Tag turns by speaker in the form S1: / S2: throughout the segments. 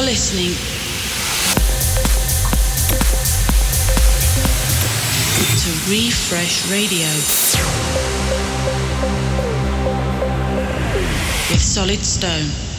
S1: You're listening to Refresh Radio with Solid Stone.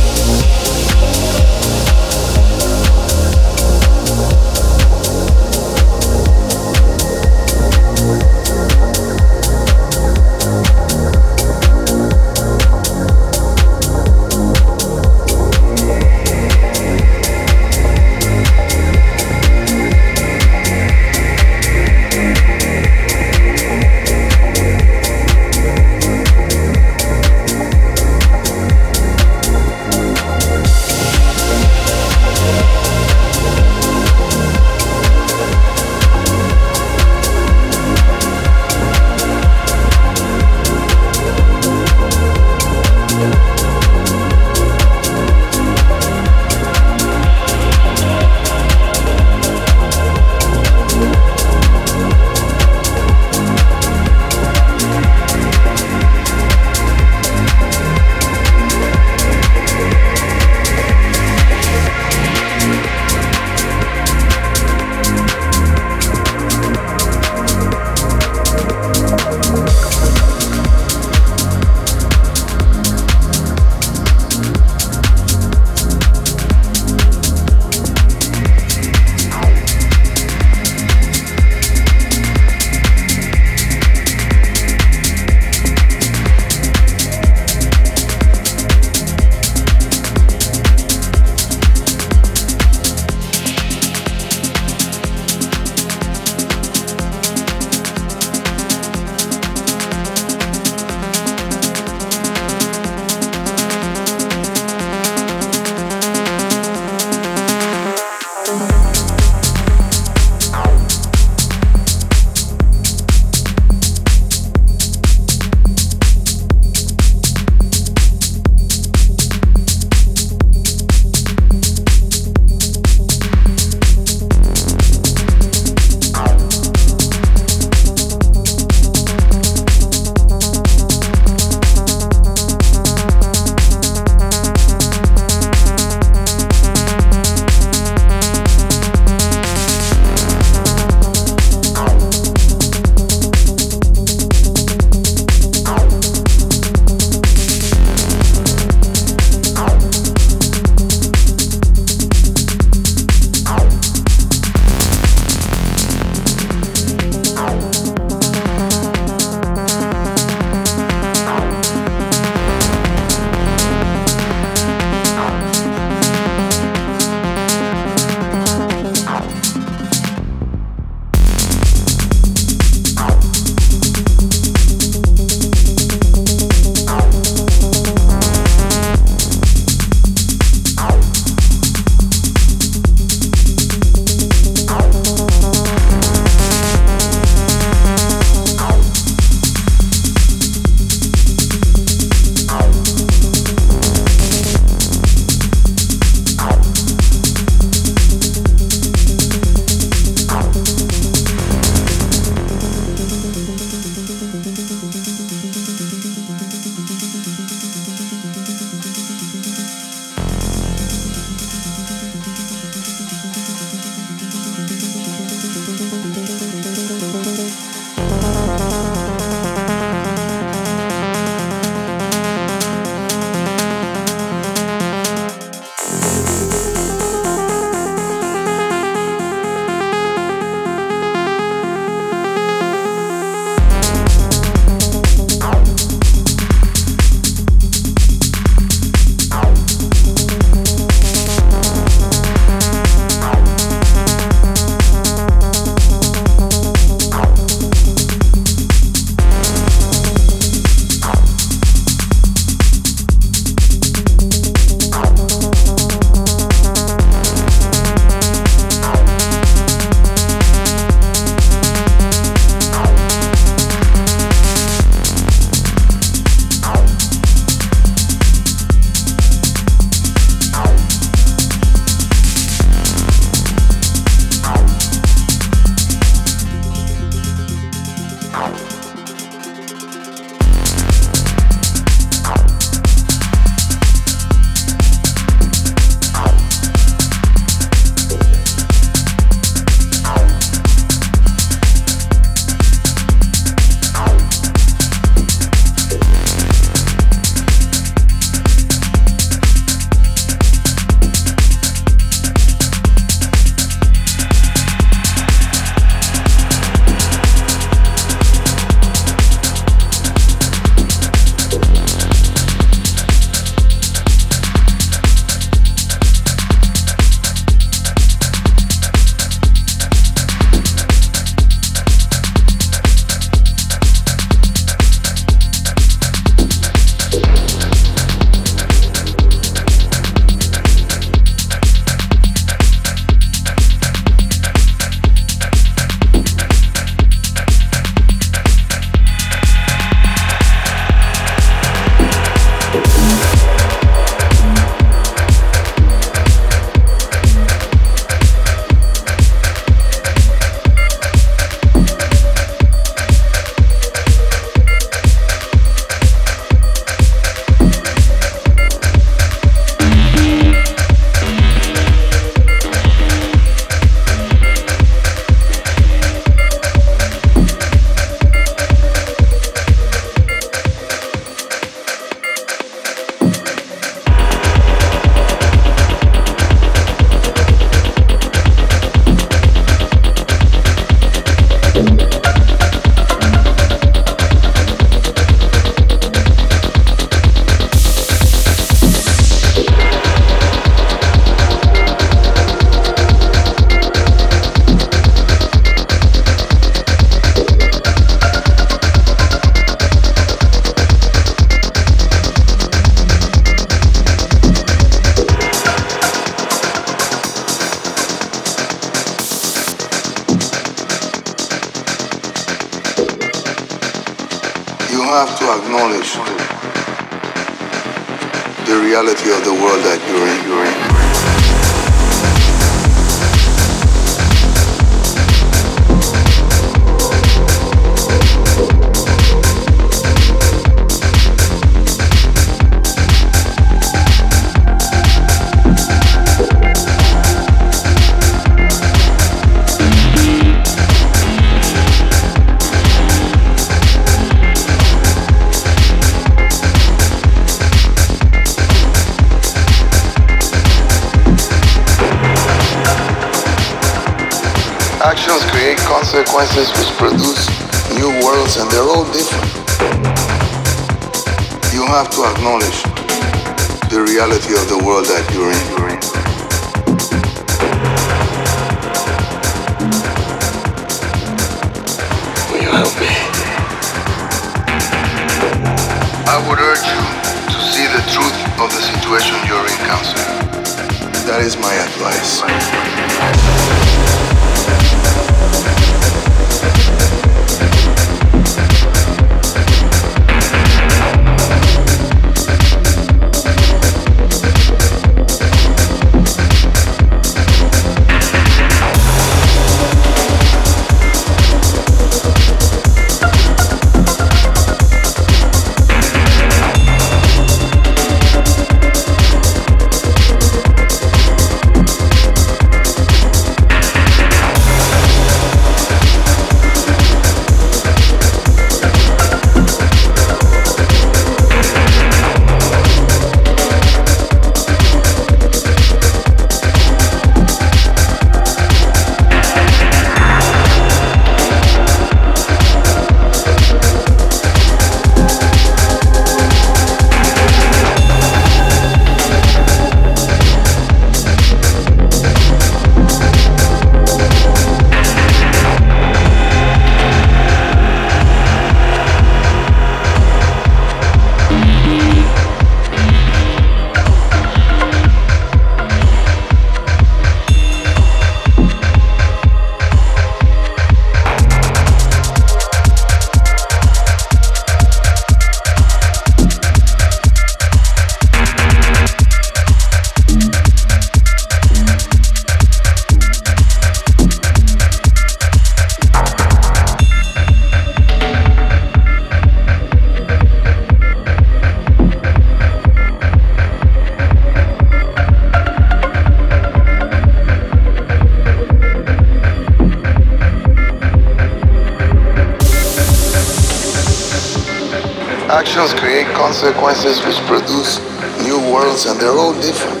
S2: processes which produce new worlds and they're all different.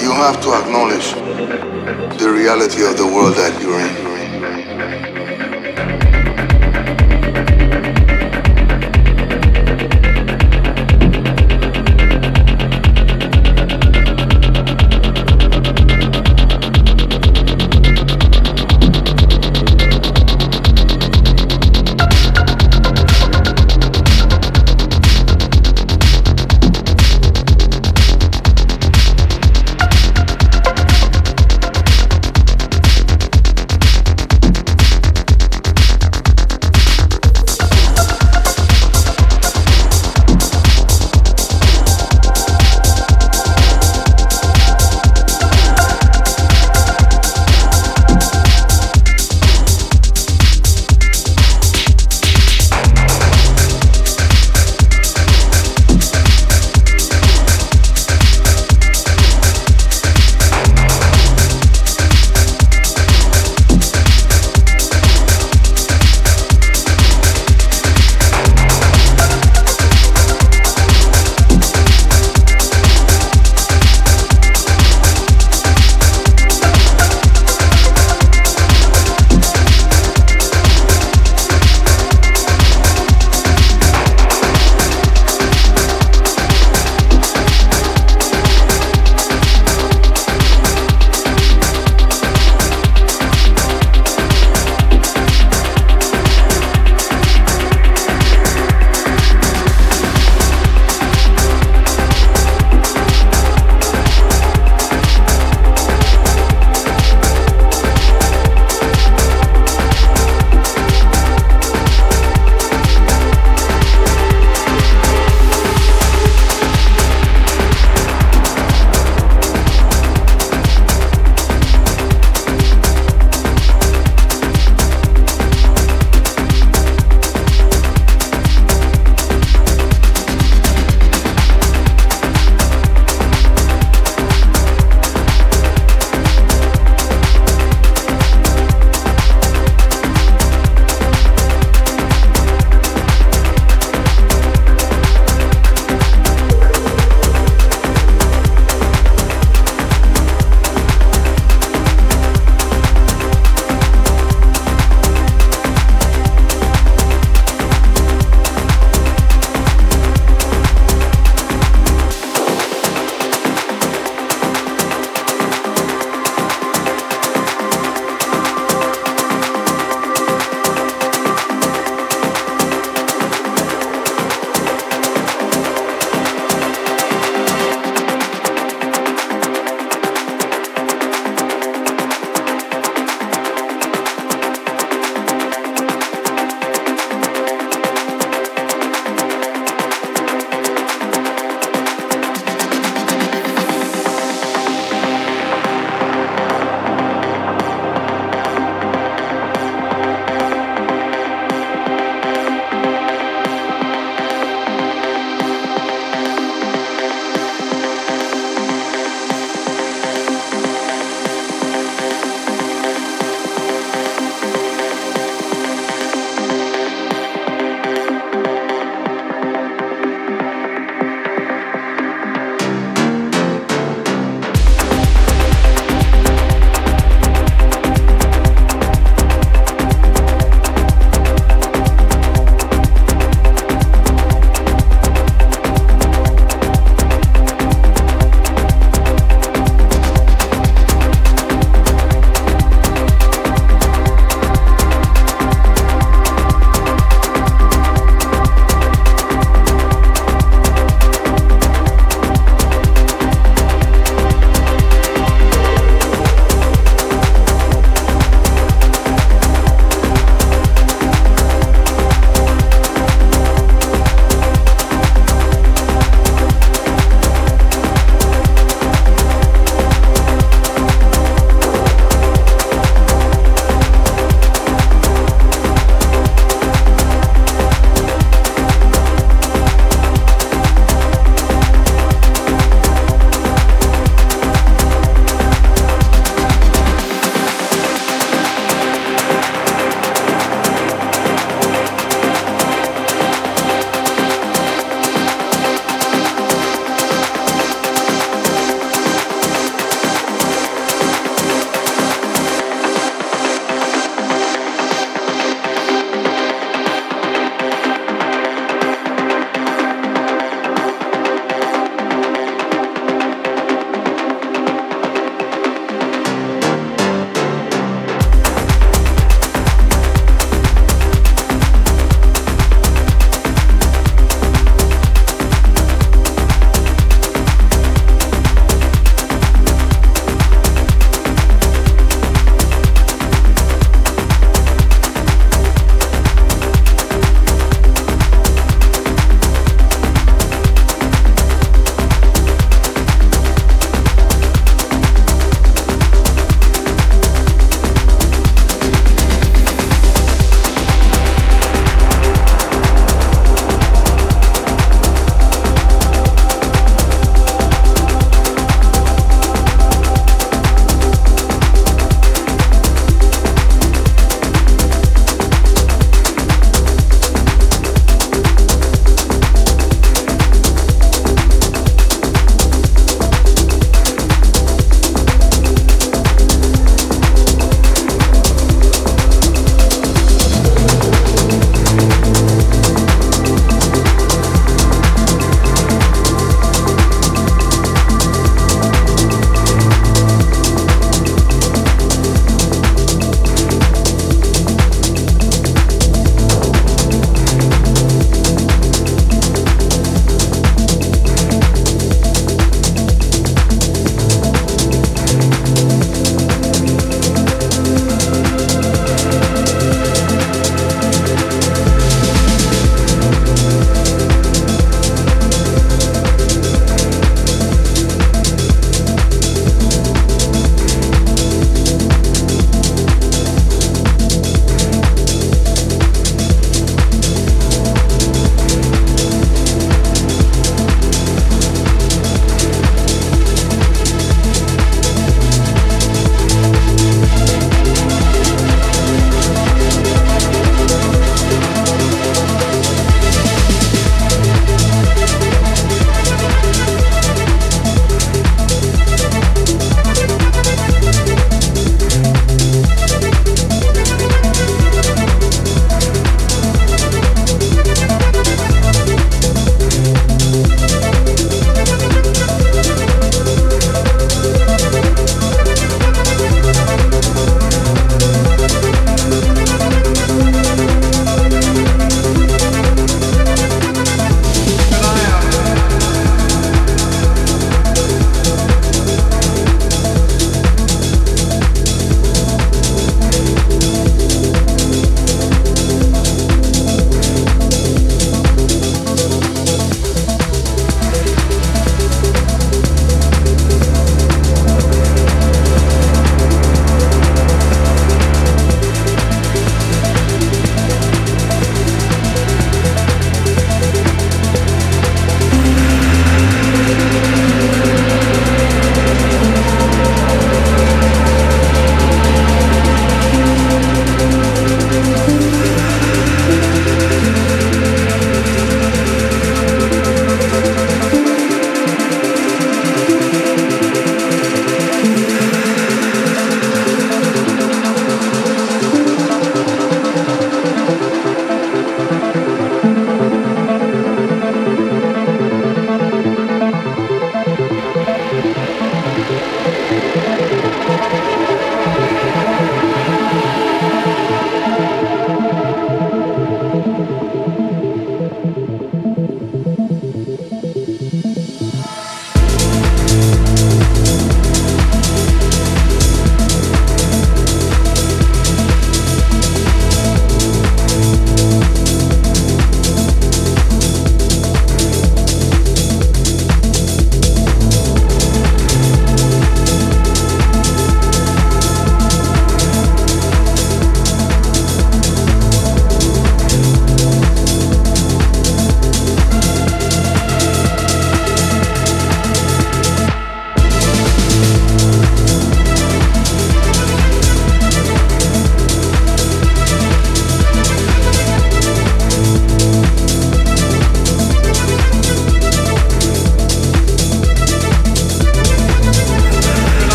S2: You have to acknowledge the reality of the world that you're in.